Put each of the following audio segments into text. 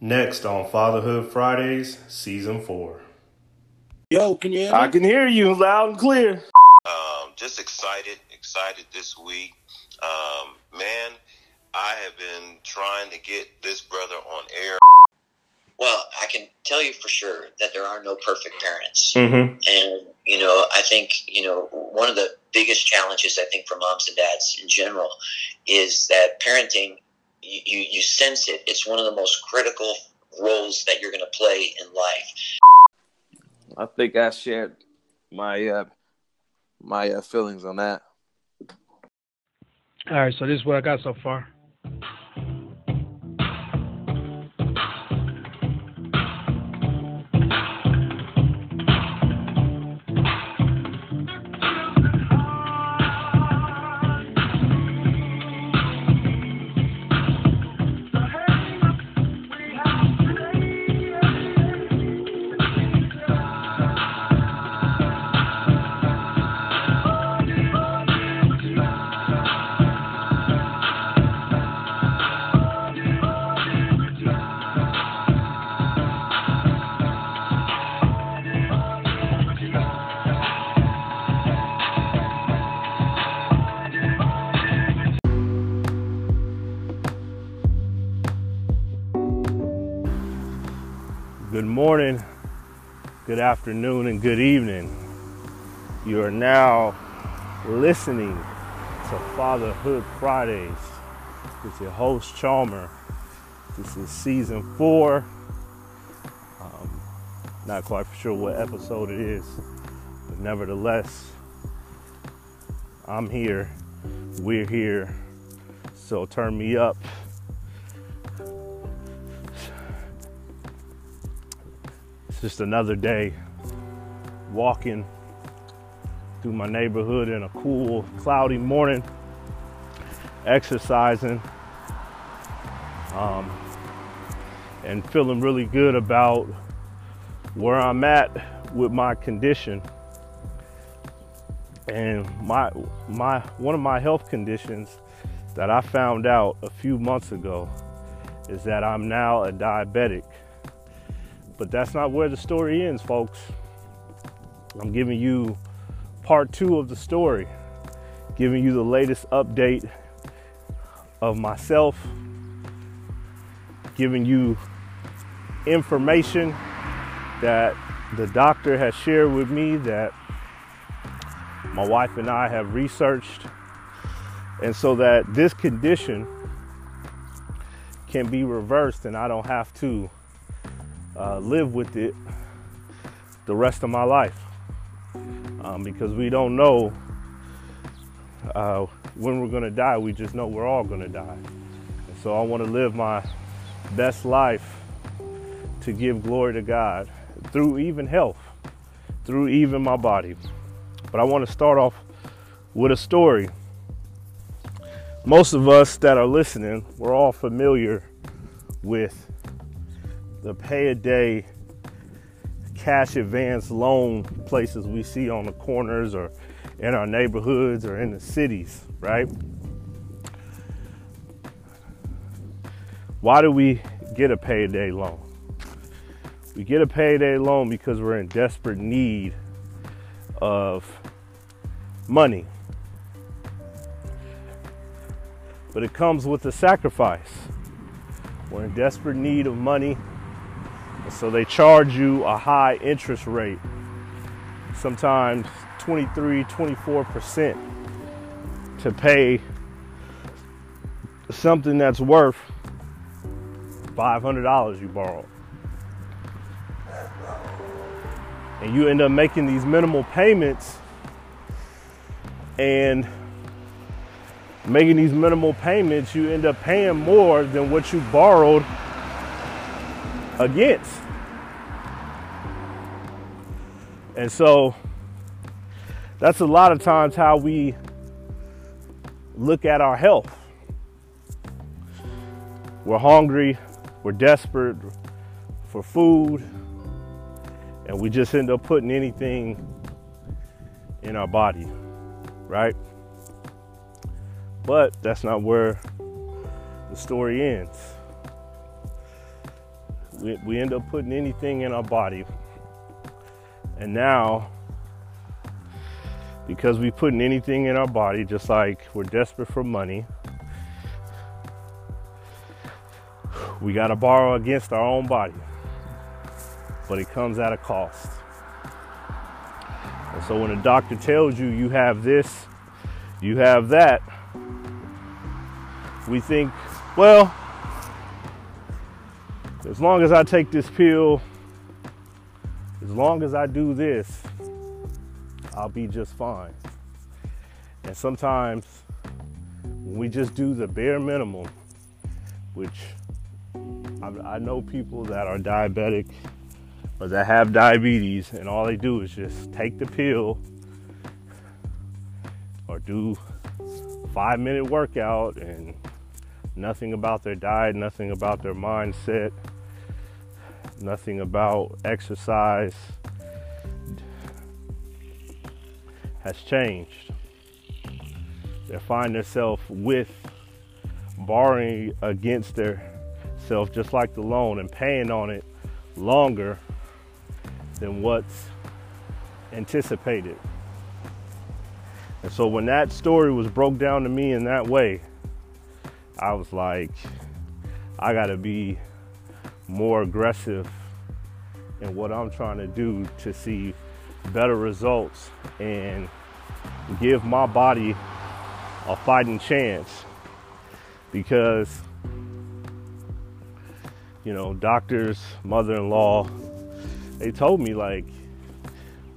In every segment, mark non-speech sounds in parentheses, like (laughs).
Next on Fatherhood Fridays, Season 4. Yo, can you hear me? I can hear you loud and clear. Um, just excited, excited this week. Um, man, I have been trying to get this brother on air. Well, I can tell you for sure that there are no perfect parents. Mm-hmm. And, you know, I think, you know, one of the biggest challenges, I think, for moms and dads in general is that parenting, you, you, you sense it. It's one of the most critical roles that you're going to play in life. I think I shared my uh, my uh, feelings on that. All right, so this is what I got so far. Good morning, good afternoon, and good evening. You are now listening to Fatherhood Fridays with your host, Chalmer. This is season four. Um, not quite sure what episode it is, but nevertheless, I'm here. We're here. So turn me up. It's just another day walking through my neighborhood in a cool, cloudy morning, exercising, um, and feeling really good about where I'm at with my condition. And my my one of my health conditions that I found out a few months ago is that I'm now a diabetic. But that's not where the story ends, folks. I'm giving you part two of the story, giving you the latest update of myself, giving you information that the doctor has shared with me that my wife and I have researched, and so that this condition can be reversed and I don't have to uh, live with it the rest of my life um, because we don't know uh, when we're going to die. We just know we're all going to die. And so I want to live my best life to give glory to God through even health, through even my body. But I want to start off with a story. Most of us that are listening, we're all familiar with the pay a day cash advance loan places we see on the corners or in our neighborhoods or in the cities, right? Why do we get a payday loan? We get a payday loan because we're in desperate need of money. But it comes with a sacrifice. We're in desperate need of money so they charge you a high interest rate, sometimes 23, 24% to pay something that's worth $500 you borrowed. And you end up making these minimal payments and making these minimal payments, you end up paying more than what you borrowed against. And so that's a lot of times how we look at our health. We're hungry, we're desperate for food, and we just end up putting anything in our body, right? But that's not where the story ends. We, we end up putting anything in our body. And now, because we're putting anything in our body, just like we're desperate for money, we got to borrow against our own body. But it comes at a cost. And so when a doctor tells you you have this, you have that, we think, well, as long as I take this pill, as long as I do this, I'll be just fine. And sometimes when we just do the bare minimum, which I, know people that are diabetic or that have diabetes, and all they do is just take the pill or do five minute workout and nothing about their diet, nothing about their mindset, nothing about exercise has changed. They find themselves with borrowing against their self just like the loan and paying on it longer than what's anticipated. And so when that story was broke down to me in that way, I was like, I gotta be more aggressive in what I'm trying to do to see better results and give my body a fighting chance. Because you know doctors mother-in-law they told me like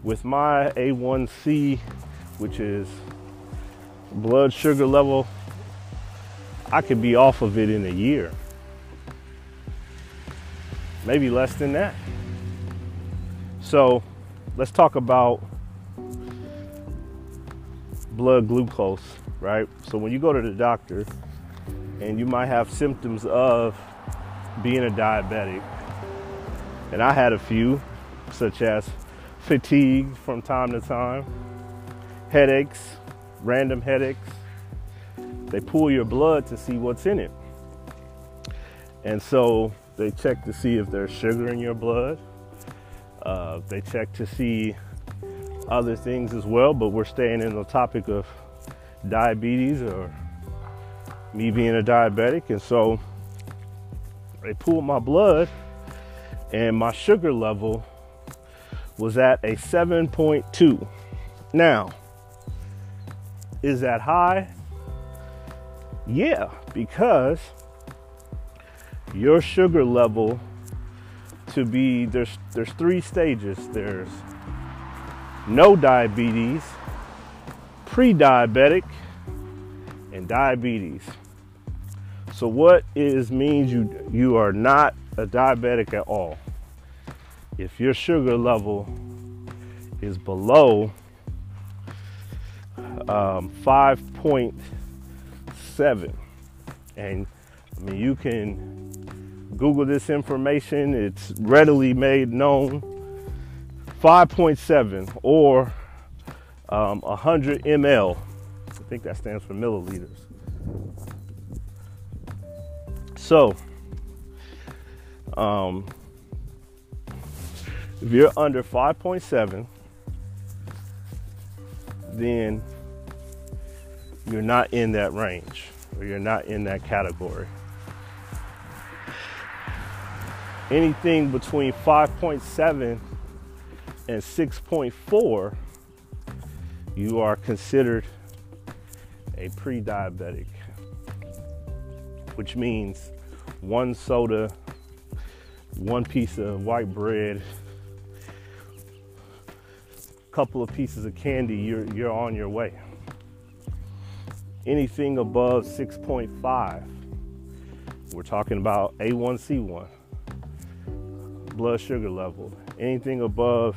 with my A1C which is blood sugar level I could be off of it in a year maybe less than that so let's talk about blood glucose, right? So when you go to the doctor and you might have symptoms of being a diabetic, and I had a few, such as fatigue from time to time, headaches, random headaches. They pull your blood to see what's in it. And so they check to see if there's sugar in your blood. Uh, they check to see other things as well, but we're staying in the topic of diabetes or me being a diabetic. And so they pulled my blood, and my sugar level was at a 7.2. Now, is that high? Yeah, because your sugar level to be there's there's three stages. There's no diabetes, pre-diabetic, and diabetes. So what is means you you are not a diabetic at all. If your sugar level is below um, 5.7, and I mean you can Google this information. It's readily made known 5.7 or um, 100 ml. I think that stands for milliliters. So, um, if you're under 5.7, then you're not in that range or you're not in that category. Anything between 5.7 and 6.4, you are considered a pre diabetic, which means one soda, one piece of white bread, a couple of pieces of candy, you're, you're on your way. Anything above 6.5, we're talking about A1C1, blood sugar level. Anything above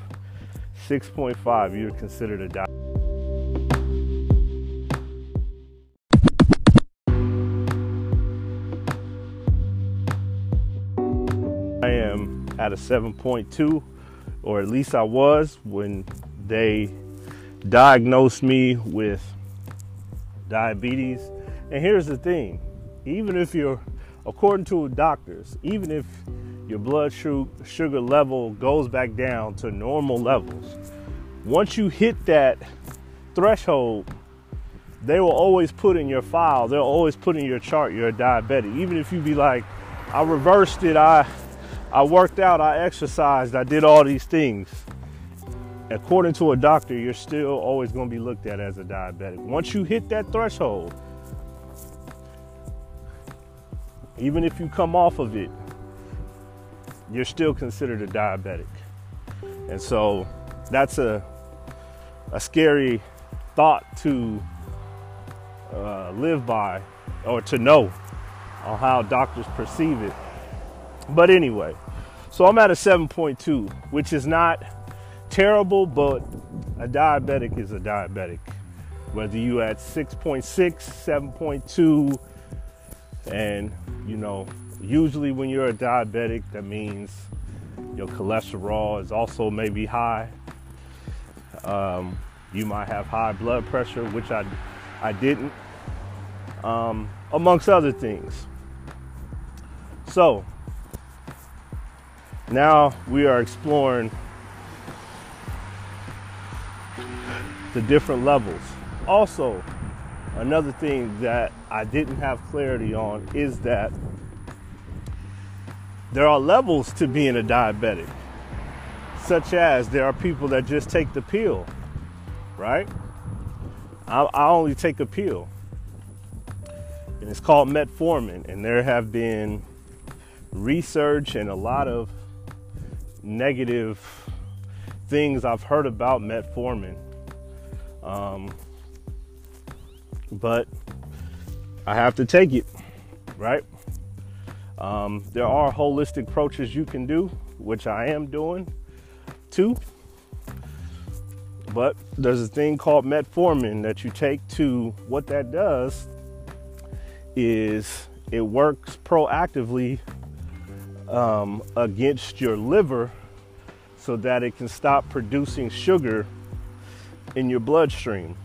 6.5, you're considered a diabetic. I am at a 7.2, or at least I was when they diagnosed me with diabetes. And here's the thing even if you're, according to doctors, even if your blood sugar level goes back down to normal levels. Once you hit that threshold, they will always put in your file, they'll always put in your chart you're a diabetic. Even if you be like, I reversed it, I I worked out, I exercised, I did all these things. According to a doctor, you're still always going to be looked at as a diabetic. Once you hit that threshold, even if you come off of it, you're still considered a diabetic. And so that's a a scary thought to uh, live by or to know on how doctors perceive it. But anyway, so I'm at a 7.2, which is not terrible, but a diabetic is a diabetic. Whether you at 6.6, 7.2, and you know, usually when you're a diabetic, that means your cholesterol is also maybe high. Um, you might have high blood pressure, which I, I didn't, um, amongst other things. So now we are exploring the different levels. Also, another thing that I didn't have clarity on is that there are levels to being a diabetic, such as there are people that just take the pill, right? I, I only take a pill, and it's called metformin, and there have been research and a lot of negative things I've heard about metformin. Um, but I have to take it, right? Um, there are holistic approaches you can do, which I am doing too. But there's a thing called metformin that you take to what that does is it works proactively um, against your liver so that it can stop producing sugar in your bloodstream.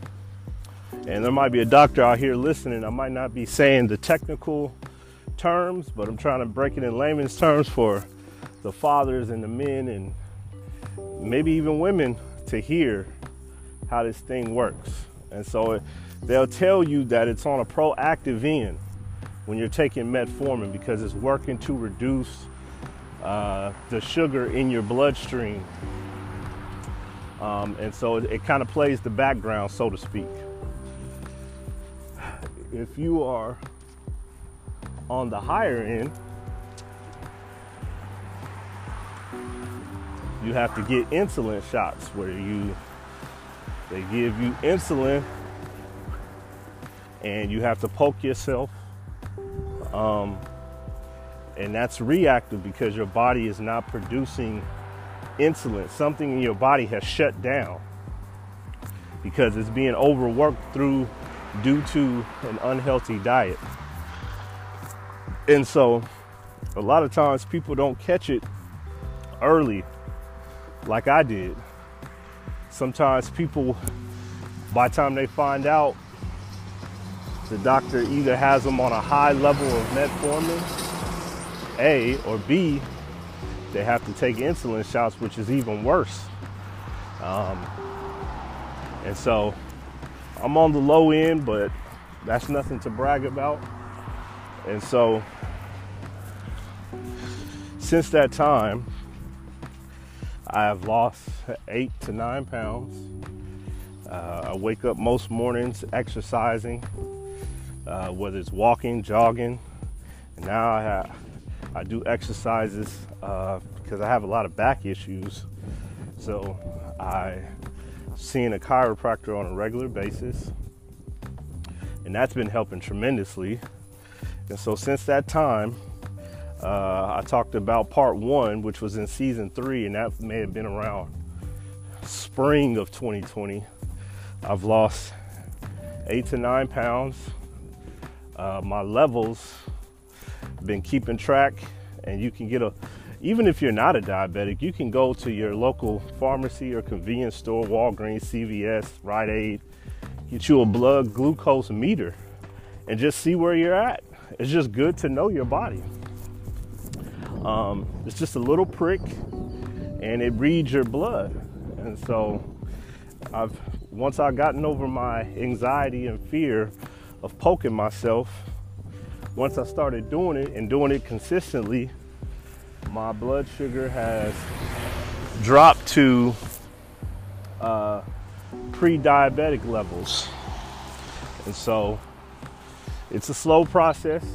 And there might be a doctor out here listening. I might not be saying the technical terms, but I'm trying to break it in layman's terms for the fathers and the men and maybe even women to hear how this thing works. And so it, they'll tell you that it's on a proactive end when you're taking metformin because it's working to reduce uh, the sugar in your bloodstream. Um, and so it, it kind of plays the background, so to speak. (sighs) If you are on the higher end, you have to get insulin shots where you they give you insulin and you have to poke yourself um, and that's reactive because your body is not producing insulin. Something in your body has shut down because it's being overworked through due to an unhealthy diet and so a lot of times people don't catch it early like I did. Sometimes people, by the time they find out, the doctor either has them on a high level of metformin, A, or B, they have to take insulin shots, which is even worse. Um, and so I'm on the low end, but that's nothing to brag about. And so since that time, I have lost eight to nine pounds. Uh, I wake up most mornings exercising, uh, whether it's walking, jogging, and now I have, I do exercises uh, because I have a lot of back issues. So I seeing a chiropractor on a regular basis, and that's been helping tremendously. And so since that time, uh, I talked about part one, which was in season three, and that may have been around spring of 2020. I've lost eight to nine pounds. Uh, my levels been keeping track, and you can get a even if you're not a diabetic, you can go to your local pharmacy or convenience store, Walgreens, CVS, Rite Aid, get you a blood glucose meter and just see where you're at. It's just good to know your body. Um, it's just a little prick, and it reads your blood. And so, I've once I've gotten over my anxiety and fear of poking myself, once I started doing it and doing it consistently, my blood sugar has dropped to uh, pre-diabetic levels. And so it's a slow process,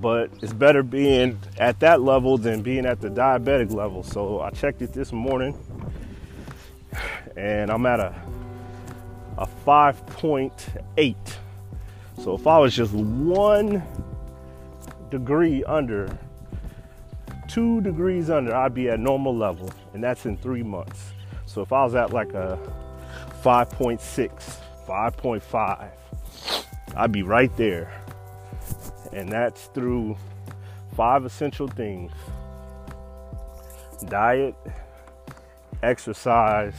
but it's better being at that level than being at the diabetic level. So I checked it this morning and I'm at a a 5.8. So if I was just one degree under, two degrees under, I'd be at normal level, and that's in three months. So if I was at like a 5.6, 5.5, I'd be right there. And that's through five essential things diet, exercise,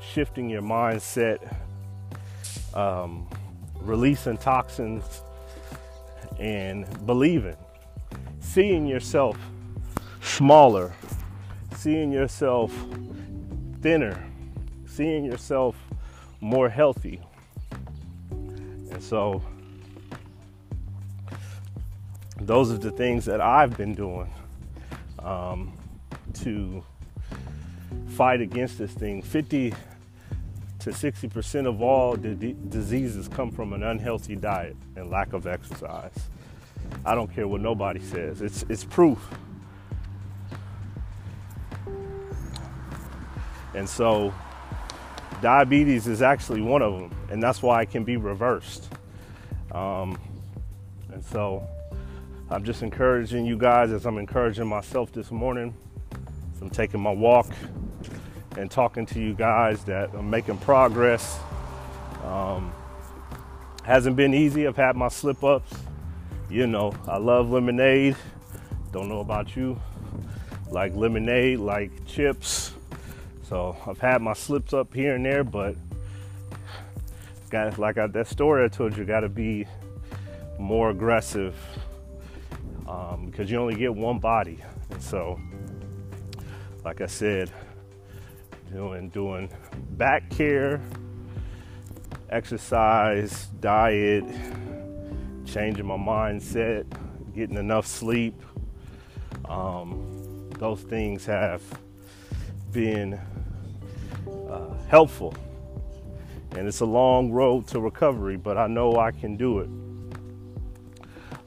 shifting your mindset, um, releasing toxins, and believing, seeing yourself smaller, seeing yourself thinner, seeing yourself more healthy. And so, those are the things that I've been doing um, to fight against this thing. 50 to 60% of all d- diseases come from an unhealthy diet and lack of exercise. I don't care what nobody says, it's, it's proof. And so, diabetes is actually one of them, and that's why it can be reversed. Um, and so, I'm just encouraging you guys as I'm encouraging myself this morning. I'm taking my walk and talking to you guys that I'm making progress. Um, hasn't been easy. I've had my slip ups. You know, I love lemonade. Don't know about you. Like lemonade, like chips. So I've had my slips up here and there, but got like I, that story I told you, got to be more aggressive um, because you only get one body. And so, like I said, doing doing back care, exercise, diet, changing my mindset, getting enough sleep. Um, those things have been uh, helpful. And it's a long road to recovery, but I know I can do it.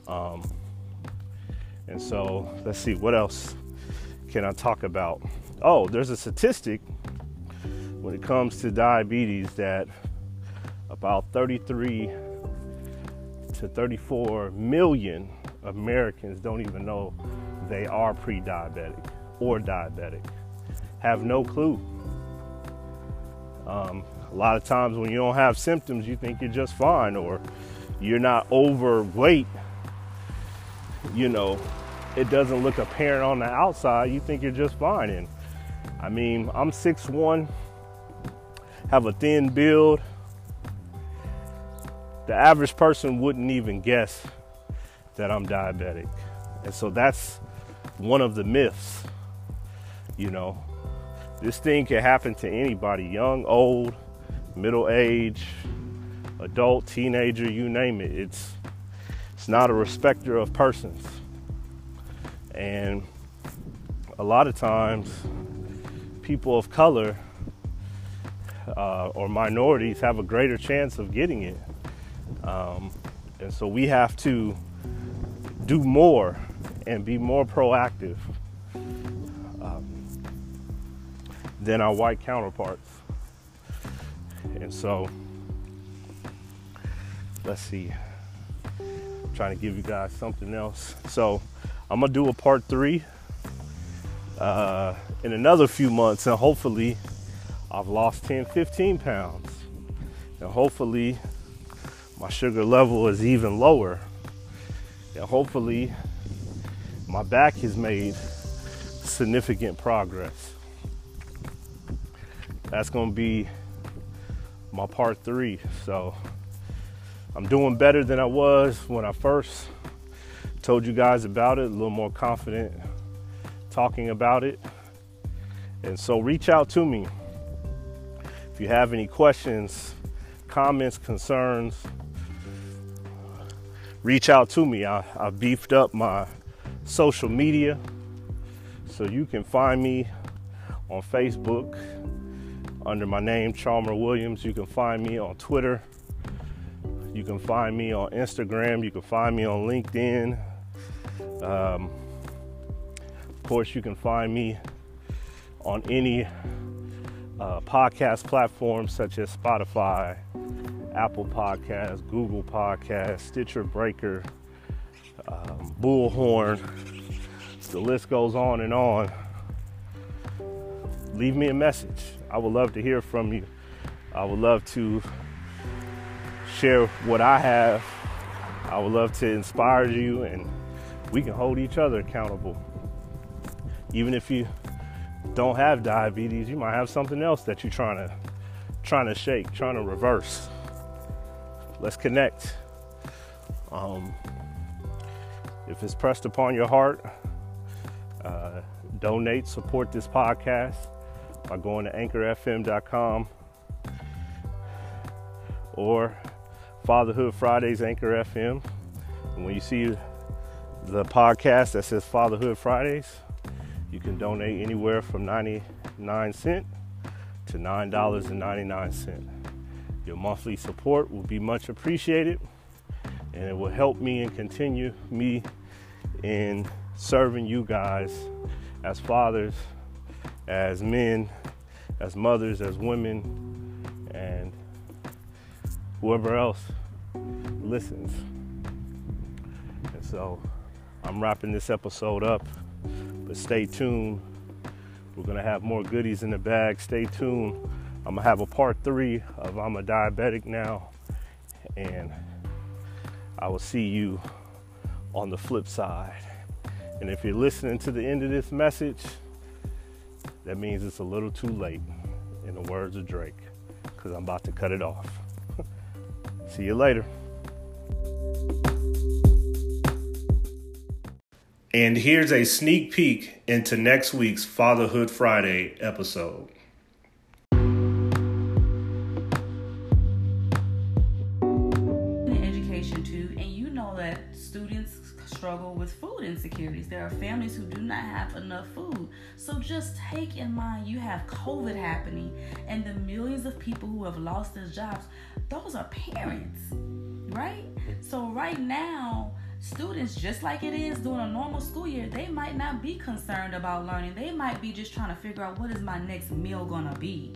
Um, and so let's see, what else can I talk about? Oh, there's a statistic when it comes to diabetes that about 33 to 34 million Americans don't even know they are pre-diabetic or diabetic. Have no clue. Um, a lot of times when you don't have symptoms, you think you're just fine or you're not overweight. You know, it doesn't look apparent on the outside. You think you're just fine. And I mean, I'm 6'1, have a thin build, the average person wouldn't even guess that I'm diabetic. And so that's one of the myths. You know, this thing can happen to anybody young, old, middle age, adult, teenager, you name it. It's it's not a respecter of persons. And a lot of times people of color uh, or minorities have a greater chance of getting it. Um, and so we have to do more and be more proactive than our white counterparts. And so, let's see. I'm trying to give you guys something else. So, I'm gonna do a part three uh, in another few months, and hopefully, I've lost 10, 15 pounds. And hopefully my sugar level is even lower. And hopefully my back has made significant progress. That's gonna be my part three. So I'm doing better than I was when I first told you guys about it, a little more confident talking about it. And so reach out to me. If you have any questions, comments, concerns, reach out to me. I, I beefed up my social media so you can find me on Facebook under my name, Chalmer Williams. You can find me on Twitter. You can find me on Instagram. You can find me on LinkedIn. Um, of course, you can find me on any uh, podcast platforms such as Spotify, Apple Podcasts, Google Podcasts, Stitcher Breaker, um, Bullhorn. The list goes on and on. Leave me a message. I would love to hear from you. I would love to share what I have. I would love to inspire you and we can hold each other accountable. Even if you don't have diabetes, you might have something else that you're trying to trying to shake, trying to reverse. Let's connect. Um, if it's pressed upon your heart, uh, donate, support this podcast by going to anchorfm.com or Fatherhood Fridays Anchor FM. And when you see the podcast that says Fatherhood Fridays, you can donate anywhere from 99 cents to $9.99. Your monthly support will be much appreciated and it will help me and continue me in serving you guys as fathers, as men, as mothers, as women, and whoever else listens. And so I'm wrapping this episode up, but stay tuned. We're gonna have more goodies in the bag. Stay tuned. I'm gonna have a part three of I'm a diabetic now, and I will see you on the flip side. And if you're listening to the end of this message, that means it's a little too late, in the words of Drake, because I'm about to cut it off. (laughs) See you later. And here's a sneak peek into next week's Fatherhood Friday episode. With food insecurities. There are families who do not have enough food. So just take in mind you have COVID happening and the millions of people who have lost their jobs, those are parents, right? So right now, students, just like it is during a normal school year, they might not be concerned about learning. They might be just trying to figure out what is my next meal gonna be.